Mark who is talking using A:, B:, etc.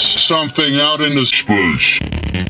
A: something out in the space.